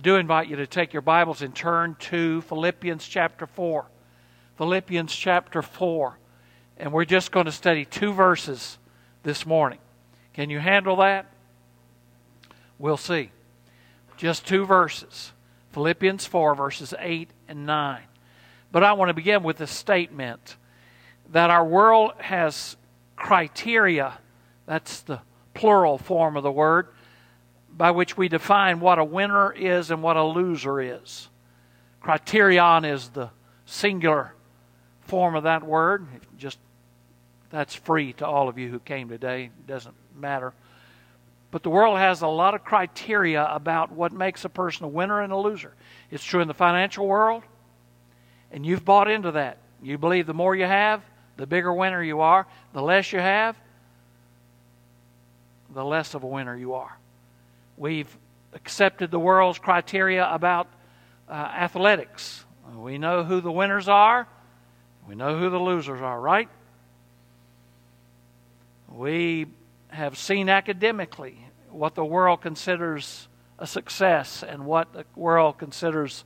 I do invite you to take your Bibles and turn to Philippians chapter 4. Philippians chapter 4. And we're just going to study two verses this morning. Can you handle that? We'll see. Just two verses Philippians 4, verses 8 and 9. But I want to begin with a statement that our world has criteria, that's the plural form of the word, by which we define what a winner is and what a loser is. Criterion is the singular form of that word. Just that's free to all of you who came today. It doesn't matter. But the world has a lot of criteria about what makes a person a winner and a loser. It's true in the financial world, and you've bought into that. You believe the more you have, the bigger winner you are. The less you have, the less of a winner you are. We've accepted the world's criteria about uh, athletics. We know who the winners are, we know who the losers are, right? We have seen academically what the world considers a success and what the world considers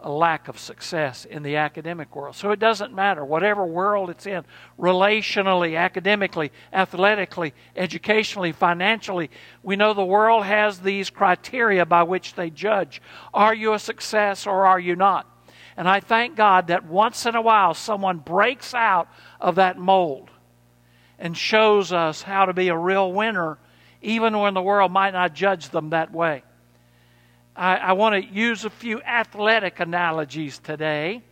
a lack of success in the academic world. So it doesn't matter, whatever world it's in, relationally, academically, athletically, educationally, financially, we know the world has these criteria by which they judge. Are you a success or are you not? And I thank God that once in a while someone breaks out of that mold and shows us how to be a real winner, even when the world might not judge them that way. I, I want to use a few athletic analogies today.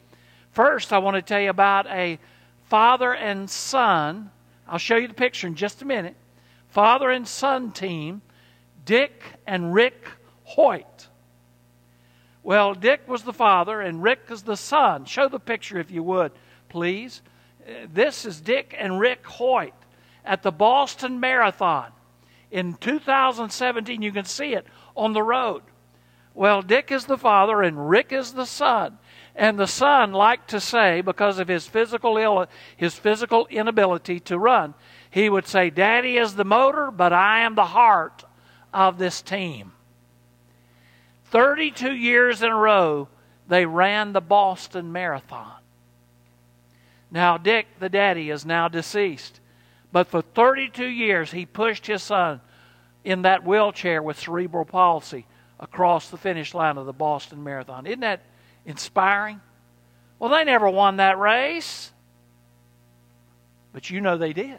First, I want to tell you about a father and son. I'll show you the picture in just a minute. Father and son team, Dick and Rick Hoyt. Well, Dick was the father and Rick is the son. Show the picture if you would, please. This is Dick and Rick Hoyt at the Boston Marathon in 2017. You can see it on the road. Well, Dick is the father and Rick is the son. And the son liked to say, because of his physical Ill, his physical inability to run, he would say, "Daddy is the motor, but I am the heart of this team." 32 years in a row, they ran the Boston Marathon. Now, Dick, the daddy, is now deceased. But for 32 years, he pushed his son in that wheelchair with cerebral palsy across the finish line of the Boston Marathon. Isn't that inspiring? Well, they never won that race, but you know they did.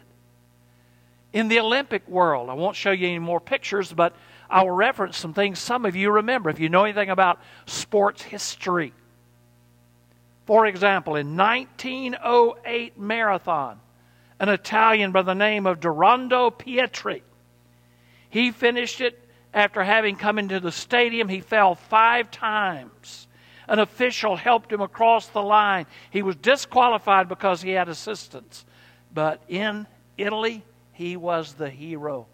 In the Olympic world, I won't show you any more pictures, but I will reference some things some of you remember if you know anything about sports history. For example, in 1908 marathon, an Italian by the name of Dorando Pietri. He finished it after having come into the stadium. He fell five times. An official helped him across the line. He was disqualified because he had assistance. But in Italy, he was the hero.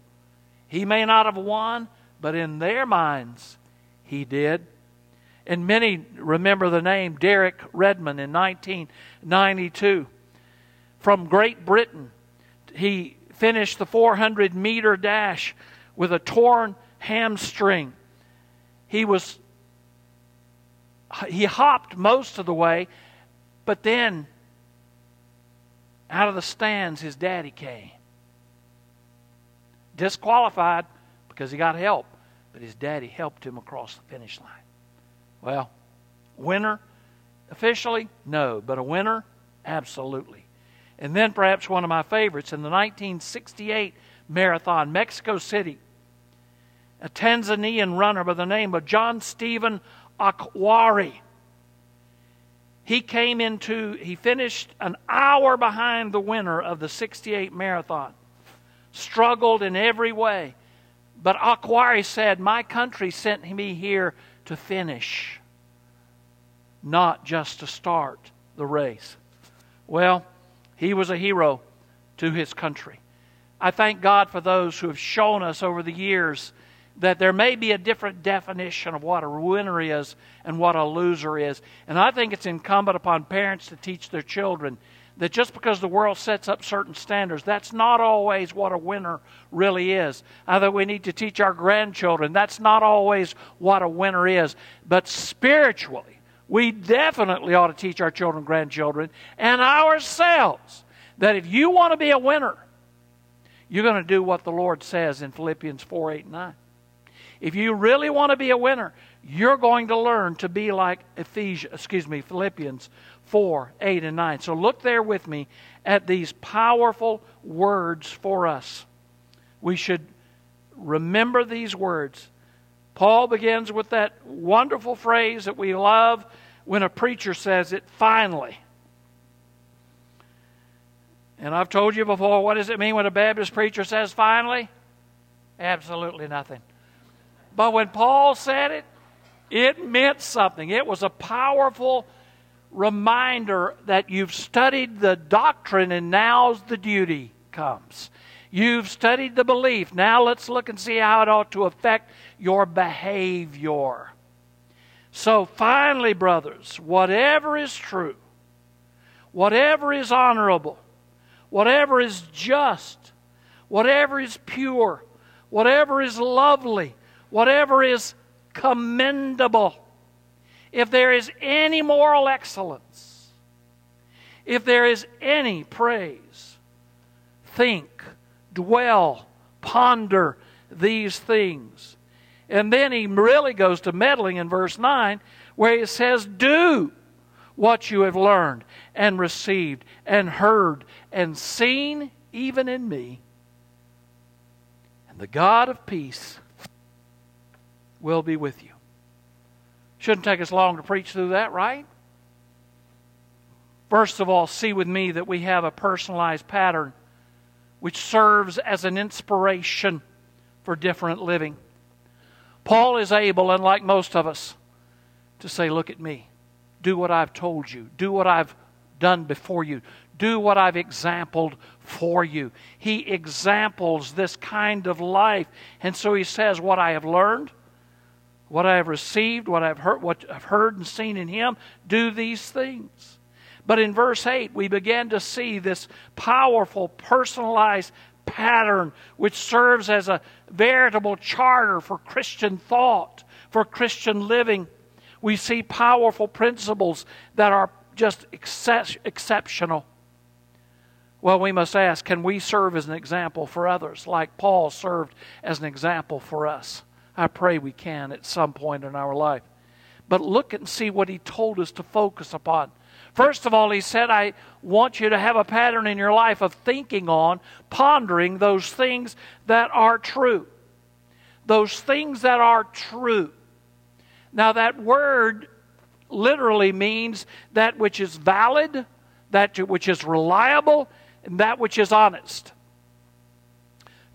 He may not have won, but in their minds, he did. And many remember the name Derek Redmond in 1992 from Great Britain. He finished the 400 meter dash with a torn hamstring. He was he hopped most of the way, but then out of the stands his daddy came. Disqualified because he got help, but his daddy helped him across the finish line. Well, winner officially no, but a winner absolutely. And then perhaps one of my favorites in the 1968 marathon, Mexico City, a Tanzanian runner by the name of John Stephen Akhwari. He came into, he finished an hour behind the winner of the 68 marathon, struggled in every way. But Akhwari said, My country sent me here to finish, not just to start the race. Well, he was a hero to his country. I thank God for those who have shown us over the years that there may be a different definition of what a winner is and what a loser is. And I think it's incumbent upon parents to teach their children that just because the world sets up certain standards, that's not always what a winner really is. I think we need to teach our grandchildren, that's not always what a winner is. But spiritually, we definitely ought to teach our children, grandchildren, and ourselves that if you want to be a winner, you're going to do what the Lord says in Philippians 4 8 9. If you really want to be a winner, you're going to learn to be like Ephesians, excuse me, Philippians 4, 8, and 9. So look there with me at these powerful words for us. We should remember these words. Paul begins with that wonderful phrase that we love when a preacher says it finally. And I've told you before, what does it mean when a Baptist preacher says finally? Absolutely nothing. But when Paul said it, it meant something. It was a powerful reminder that you've studied the doctrine and now's the duty comes. You've studied the belief. Now let's look and see how it ought to affect your behavior. So finally, brothers, whatever is true, whatever is honorable, whatever is just, whatever is pure, whatever is lovely, whatever is commendable, if there is any moral excellence, if there is any praise, think, dwell, ponder these things. And then he really goes to meddling in verse 9, where he says, Do what you have learned and received and heard and seen, even in me. And the God of peace will be with you. Shouldn't take us long to preach through that, right? First of all, see with me that we have a personalized pattern which serves as an inspiration for different living. Paul is able, unlike most of us, to say, Look at me. Do what I've told you. Do what I've done before you. Do what I've exampled for you. He examples this kind of life. And so he says, What I have learned, what I have received, what I've heard, what I've heard and seen in him, do these things. But in verse 8, we begin to see this powerful, personalized pattern which serves as a veritable charter for Christian thought, for Christian living. We see powerful principles that are just exceptional. Well, we must ask can we serve as an example for others, like Paul served as an example for us? I pray we can at some point in our life. But look and see what he told us to focus upon. First of all, he said, I want you to have a pattern in your life of thinking on, pondering those things that are true. Those things that are true. Now, that word literally means that which is valid, that which is reliable, and that which is honest.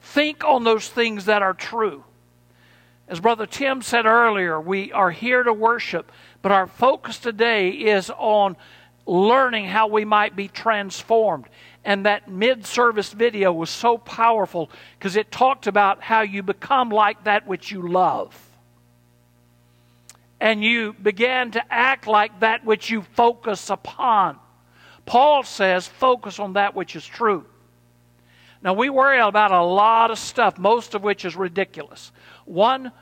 Think on those things that are true. As Brother Tim said earlier, we are here to worship, but our focus today is on learning how we might be transformed. And that mid service video was so powerful because it talked about how you become like that which you love. And you began to act like that which you focus upon. Paul says, focus on that which is true. Now, we worry about a lot of stuff, most of which is ridiculous. One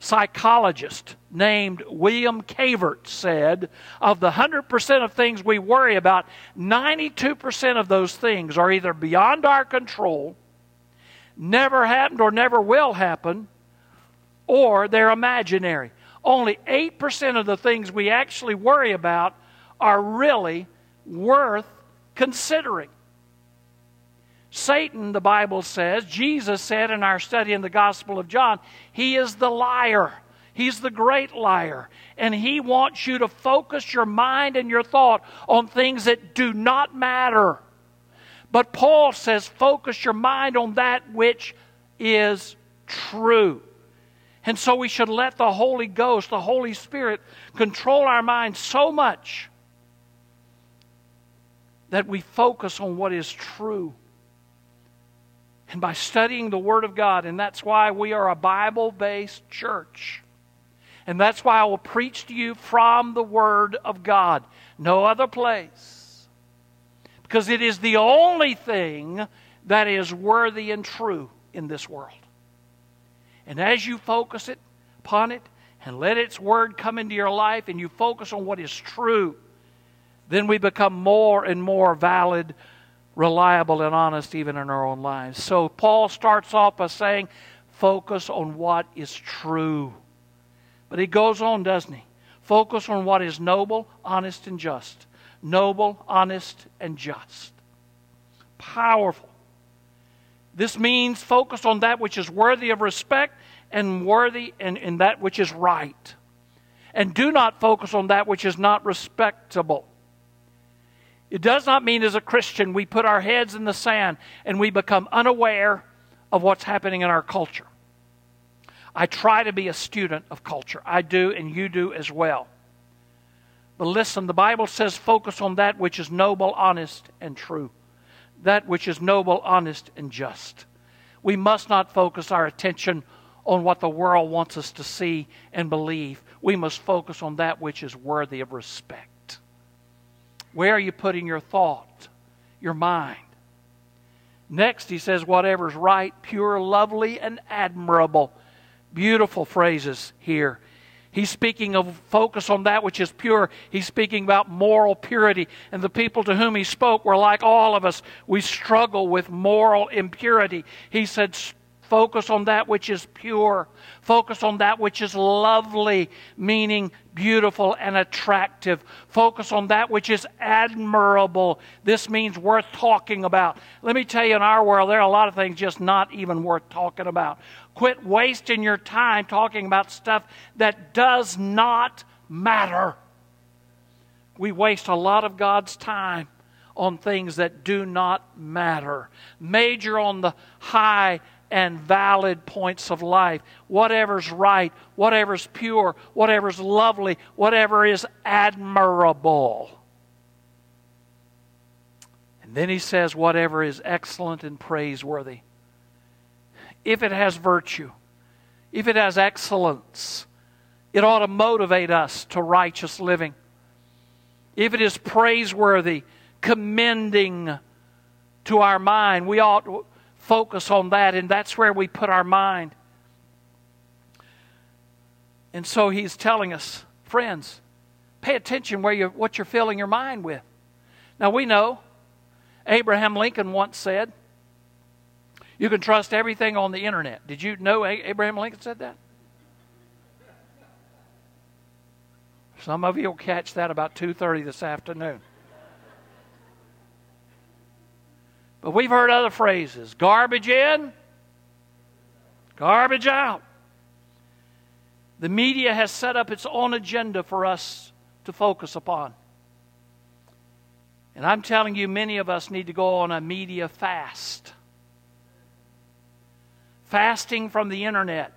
psychologist named William Cavert said of the 100% of things we worry about, 92% of those things are either beyond our control, never happened or never will happen, or they're imaginary. Only 8% of the things we actually worry about are really worth considering. Satan, the Bible says, Jesus said in our study in the Gospel of John, he is the liar. He's the great liar. And he wants you to focus your mind and your thought on things that do not matter. But Paul says, focus your mind on that which is true. And so we should let the Holy Ghost, the Holy Spirit, control our minds so much that we focus on what is true and by studying the Word of God. And that's why we are a Bible based church. And that's why I will preach to you from the Word of God, no other place. because it is the only thing that is worthy and true in this world. And as you focus it upon it and let its word come into your life and you focus on what is true, then we become more and more valid, reliable, and honest even in our own lives. So Paul starts off by saying, focus on what is true. But he goes on, doesn't he? Focus on what is noble, honest, and just. Noble, honest, and just. Powerful. This means focus on that which is worthy of respect and worthy and, and that which is right. And do not focus on that which is not respectable. It does not mean as a Christian we put our heads in the sand and we become unaware of what's happening in our culture. I try to be a student of culture. I do, and you do as well. But listen, the Bible says focus on that which is noble, honest, and true. That which is noble, honest, and just. We must not focus our attention on what the world wants us to see and believe. We must focus on that which is worthy of respect. Where are you putting your thought, your mind? Next, he says, whatever is right, pure, lovely, and admirable. Beautiful phrases here. He's speaking of focus on that which is pure. He's speaking about moral purity. And the people to whom he spoke were like all of us. We struggle with moral impurity. He said, Focus on that which is pure. Focus on that which is lovely, meaning beautiful and attractive. Focus on that which is admirable. This means worth talking about. Let me tell you, in our world, there are a lot of things just not even worth talking about. Quit wasting your time talking about stuff that does not matter. We waste a lot of God's time on things that do not matter. Major on the high and valid points of life. Whatever's right, whatever's pure, whatever's lovely, whatever is admirable. And then he says, whatever is excellent and praiseworthy. If it has virtue, if it has excellence, it ought to motivate us to righteous living. If it is praiseworthy, commending to our mind, we ought focus on that, and that's where we put our mind. And so he's telling us, friends, pay attention where you're, what you're filling your mind with. Now we know Abraham Lincoln once said, you can trust everything on the internet. Did you know Abraham Lincoln said that? Some of you will catch that about 2:30 this afternoon. But we've heard other phrases garbage in, garbage out. The media has set up its own agenda for us to focus upon. And I'm telling you, many of us need to go on a media fast. Fasting from the internet.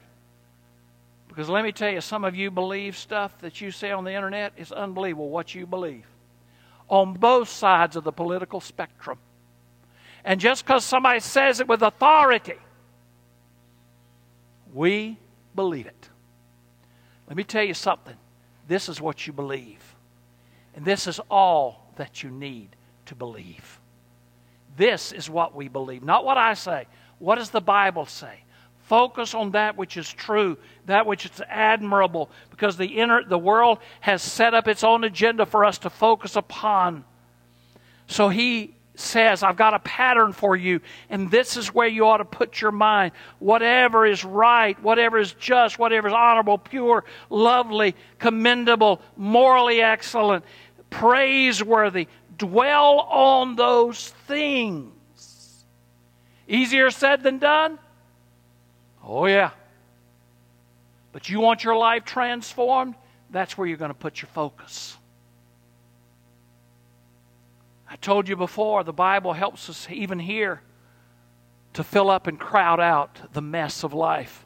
Because let me tell you, some of you believe stuff that you say on the internet. It's unbelievable what you believe. On both sides of the political spectrum. And just because somebody says it with authority, we believe it. Let me tell you something. This is what you believe. And this is all that you need to believe. This is what we believe. Not what I say. What does the Bible say? Focus on that which is true, that which is admirable, because the, inner, the world has set up its own agenda for us to focus upon. So he says, I've got a pattern for you, and this is where you ought to put your mind. Whatever is right, whatever is just, whatever is honorable, pure, lovely, commendable, morally excellent, praiseworthy, dwell on those things. Easier said than done? Oh, yeah. But you want your life transformed? That's where you're going to put your focus. I told you before, the Bible helps us even here to fill up and crowd out the mess of life.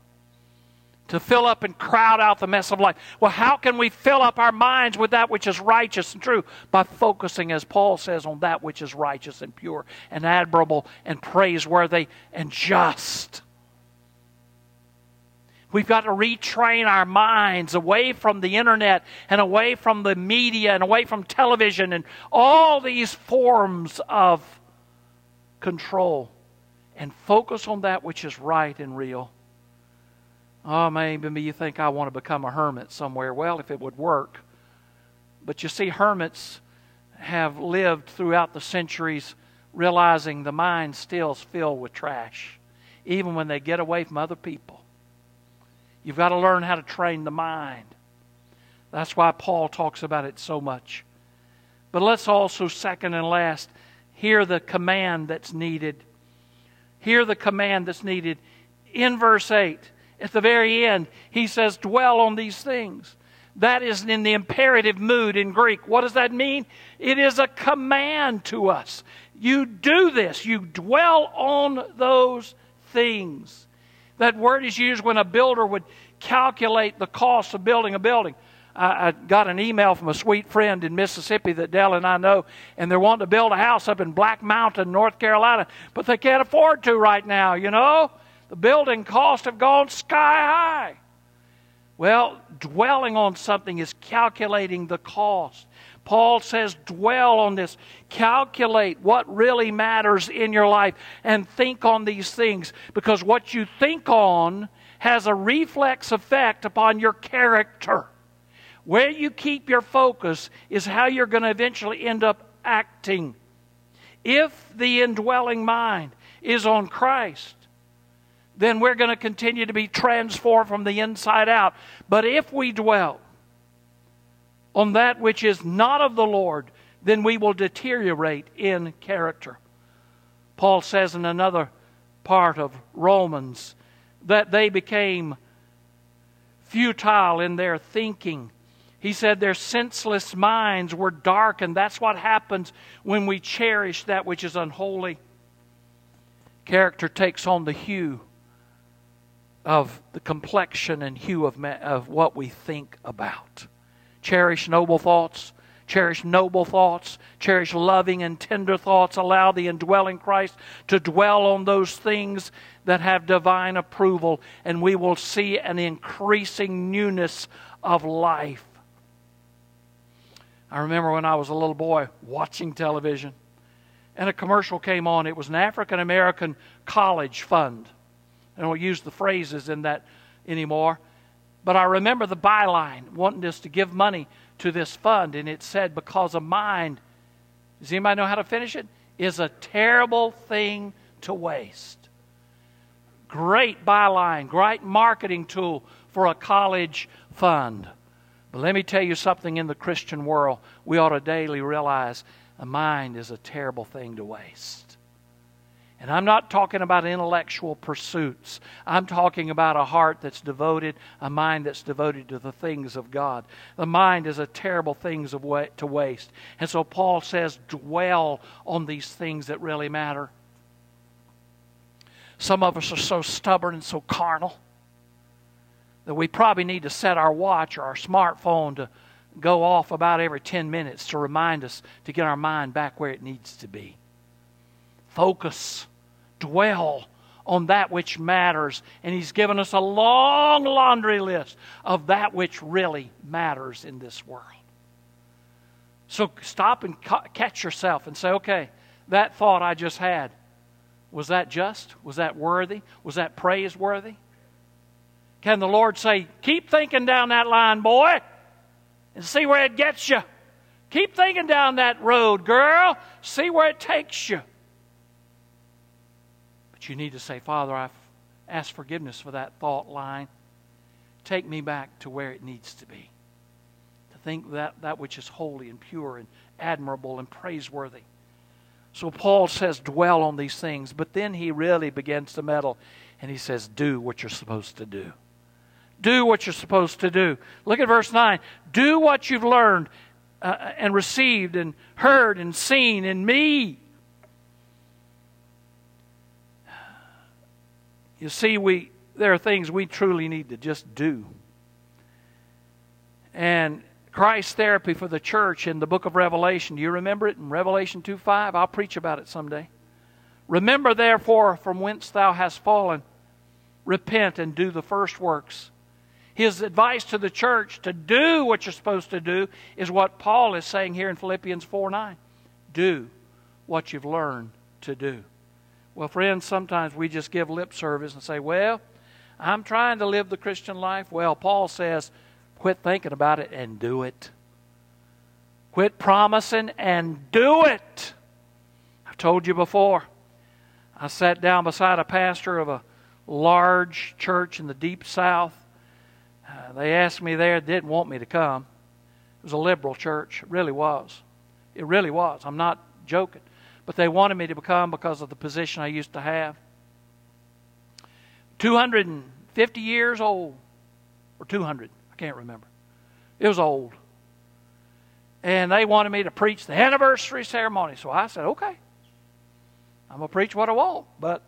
To fill up and crowd out the mess of life. Well, how can we fill up our minds with that which is righteous and true? By focusing, as Paul says, on that which is righteous and pure and admirable and praiseworthy and just. We've got to retrain our minds away from the internet and away from the media and away from television and all these forms of control and focus on that which is right and real. Oh, maybe you think I want to become a hermit somewhere. Well, if it would work. But you see, hermits have lived throughout the centuries realizing the mind still is filled with trash, even when they get away from other people. You've got to learn how to train the mind. That's why Paul talks about it so much. But let's also, second and last, hear the command that's needed. Hear the command that's needed. In verse 8, at the very end, he says, Dwell on these things. That is in the imperative mood in Greek. What does that mean? It is a command to us. You do this, you dwell on those things. That word is used when a builder would calculate the cost of building a building. I, I got an email from a sweet friend in Mississippi that Dayle and I know, and they're wanting to build a house up in Black Mountain, North Carolina, but they can't afford to right now, you know? The building costs have gone sky high. Well, dwelling on something is calculating the cost. Paul says, dwell on this. Calculate what really matters in your life and think on these things because what you think on has a reflex effect upon your character. Where you keep your focus is how you're going to eventually end up acting. If the indwelling mind is on Christ, then we're going to continue to be transformed from the inside out. But if we dwell on that which is not of the Lord, then we will deteriorate in character. Paul says in another part of Romans that they became futile in their thinking. He said their senseless minds were darkened. That's what happens when we cherish that which is unholy. Character takes on the hue of the complexion and hue of, of what we think about. Cherish noble thoughts. Cherish noble thoughts. Cherish loving and tender thoughts. Allow the indwelling Christ to dwell on those things that have divine approval, and we will see an increasing newness of life. I remember when I was a little boy watching television, and a commercial came on. It was an African American college fund. I don't use the phrases in that anymore. But I remember the byline wanting us to give money to this fund, and it said, Because a mind, does anybody know how to finish it? Is a terrible thing to waste. Great byline, great marketing tool for a college fund. But let me tell you something in the Christian world we ought to daily realize a mind is a terrible thing to waste. And I'm not talking about intellectual pursuits. I'm talking about a heart that's devoted, a mind that's devoted to the things of God. The mind is a terrible thing to waste. And so Paul says, dwell on these things that really matter. Some of us are so stubborn and so carnal that we probably need to set our watch or our smartphone to go off about every 10 minutes to remind us to get our mind back where it needs to be. Focus. Dwell on that which matters. And He's given us a long laundry list of that which really matters in this world. So stop and catch yourself and say, okay, that thought I just had, was that just? Was that worthy? Was that praiseworthy? Can the Lord say, keep thinking down that line, boy, and see where it gets you? Keep thinking down that road, girl. See where it takes you you need to say, Father, I've asked forgiveness for that thought line. Take me back to where it needs to be. To think that, that which is holy and pure and admirable and praiseworthy. So Paul says, dwell on these things. But then he really begins to meddle and he says, do what you're supposed to do. Do what you're supposed to do. Look at verse 9. Do what you've learned uh, and received and heard and seen in me You see, we there are things we truly need to just do. And Christ's therapy for the church in the book of Revelation, do you remember it in Revelation 2 5? I'll preach about it someday. Remember, therefore, from whence thou hast fallen, repent and do the first works. His advice to the church to do what you're supposed to do is what Paul is saying here in Philippians 4 9. Do what you've learned to do. Well, friends, sometimes we just give lip service and say, Well, I'm trying to live the Christian life. Well, Paul says, quit thinking about it and do it. Quit promising and do it. I've told you before. I sat down beside a pastor of a large church in the deep south. Uh, they asked me there, didn't want me to come. It was a liberal church. It really was. It really was. I'm not joking. But they wanted me to become because of the position I used to have. 250 years old, or 200, I can't remember. It was old. And they wanted me to preach the anniversary ceremony. So I said, okay. I'm going to preach what I want, but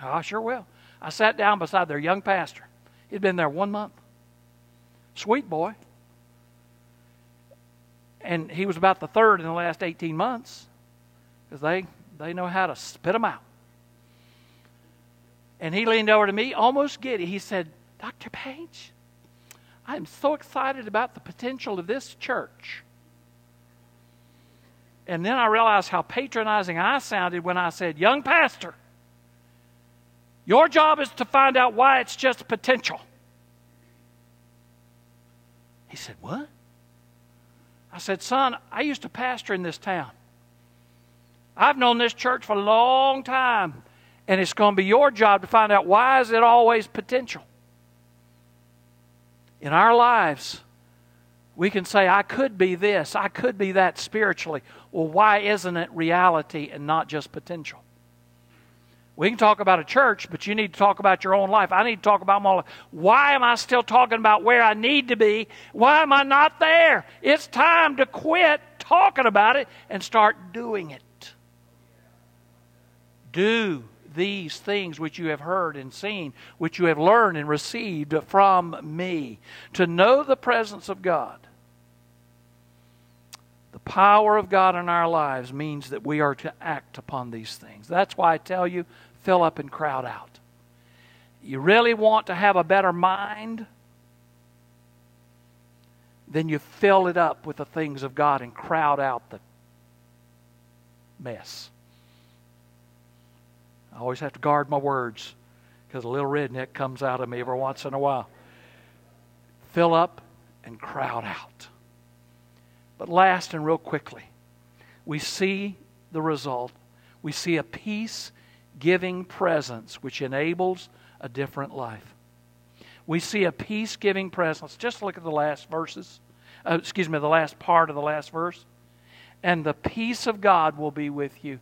I sure will. I sat down beside their young pastor. He'd been there one month. Sweet boy. And he was about the third in the last 18 months because they, they know how to spit them out. And he leaned over to me, almost giddy. He said, Dr. Page, I'm so excited about the potential of this church. And then I realized how patronizing I sounded when I said, Young pastor, your job is to find out why it's just potential. He said, What? I said, Son, I used to pastor in this town. I've known this church for a long time, and it's going to be your job to find out why is it always potential. In our lives, we can say, I could be this, I could be that spiritually. Well, why isn't it reality and not just potential? We can talk about a church, but you need to talk about your own life. I need to talk about my life. Why am I still talking about where I need to be? Why am I not there? It's time to quit talking about it and start doing it. Do these things which you have heard and seen, which you have learned and received from me. To know the presence of God. The power of God in our lives means that we are to act upon these things. That's why I tell you fill up and crowd out. You really want to have a better mind? Then you fill it up with the things of God and crowd out the mess. I always have to guard my words because a little redneck comes out of me every once in a while. Fill up and crowd out. But last and real quickly, we see the result. We see a peace giving presence which enables a different life. We see a peace giving presence. Just look at the last verses. Uh, excuse me, the last part of the last verse. And the peace of God will be with you.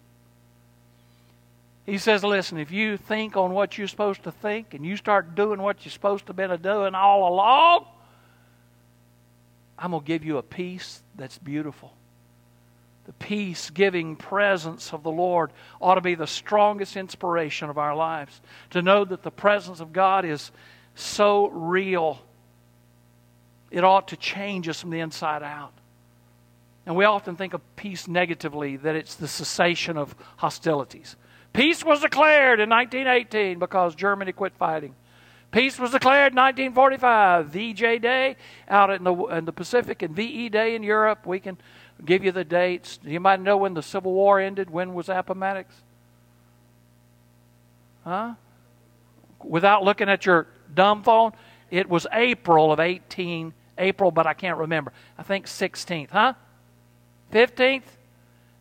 He says, listen, if you think on what you're supposed to think and you start doing what you're supposed to been doing all along, I'm going to give you a peace that's beautiful. The peace giving presence of the Lord ought to be the strongest inspiration of our lives. To know that the presence of God is so real, it ought to change us from the inside out. And we often think of peace negatively, that it's the cessation of hostilities. Peace was declared in 1918 because Germany quit fighting. Peace was declared in 1945. VJ Day out in the, in the Pacific and VE Day in Europe. We can give you the dates. You might know when the Civil War ended. When was Appomattox? Huh? Without looking at your dumb phone, it was April of 18, April, but I can't remember. I think 16th, huh? 15th?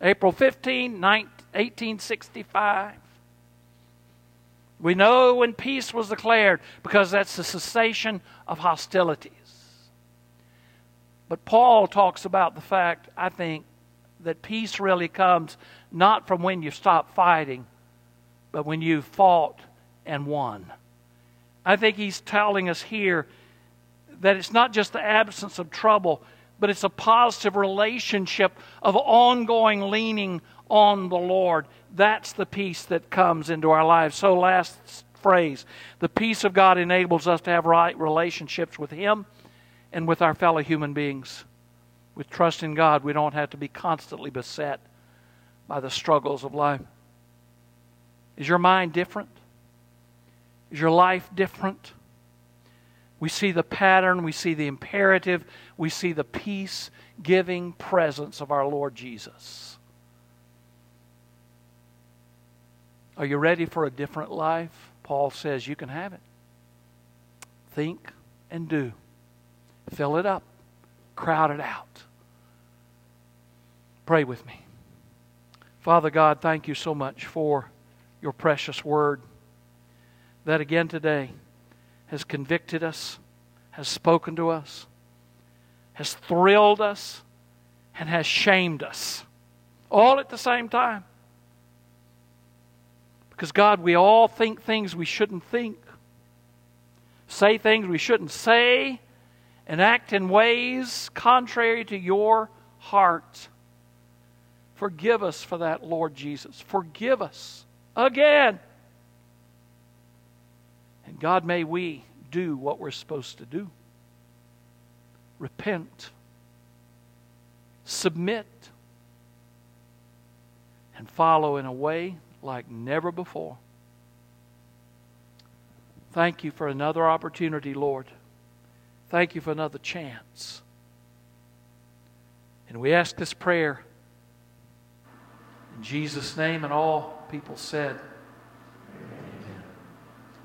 April 15, 19, 1865. We know when peace was declared because that's the cessation of hostilities. But Paul talks about the fact, I think, that peace really comes not from when you stop fighting, but when you fought and won. I think he's telling us here that it's not just the absence of trouble, but it's a positive relationship of ongoing leaning on the Lord. That's the peace that comes into our lives. So, last phrase the peace of God enables us to have right relationships with Him and with our fellow human beings. With trust in God, we don't have to be constantly beset by the struggles of life. Is your mind different? Is your life different? We see the pattern, we see the imperative, we see the peace giving presence of our Lord Jesus. Are you ready for a different life? Paul says you can have it. Think and do. Fill it up, crowd it out. Pray with me. Father God, thank you so much for your precious word that again today has convicted us, has spoken to us, has thrilled us, and has shamed us. All at the same time. Because, God, we all think things we shouldn't think, say things we shouldn't say, and act in ways contrary to your heart. Forgive us for that, Lord Jesus. Forgive us again. And God, may we do what we're supposed to do repent, submit, and follow in a way like never before. Thank you for another opportunity, Lord. Thank you for another chance. And we ask this prayer in Jesus' name, and all people said,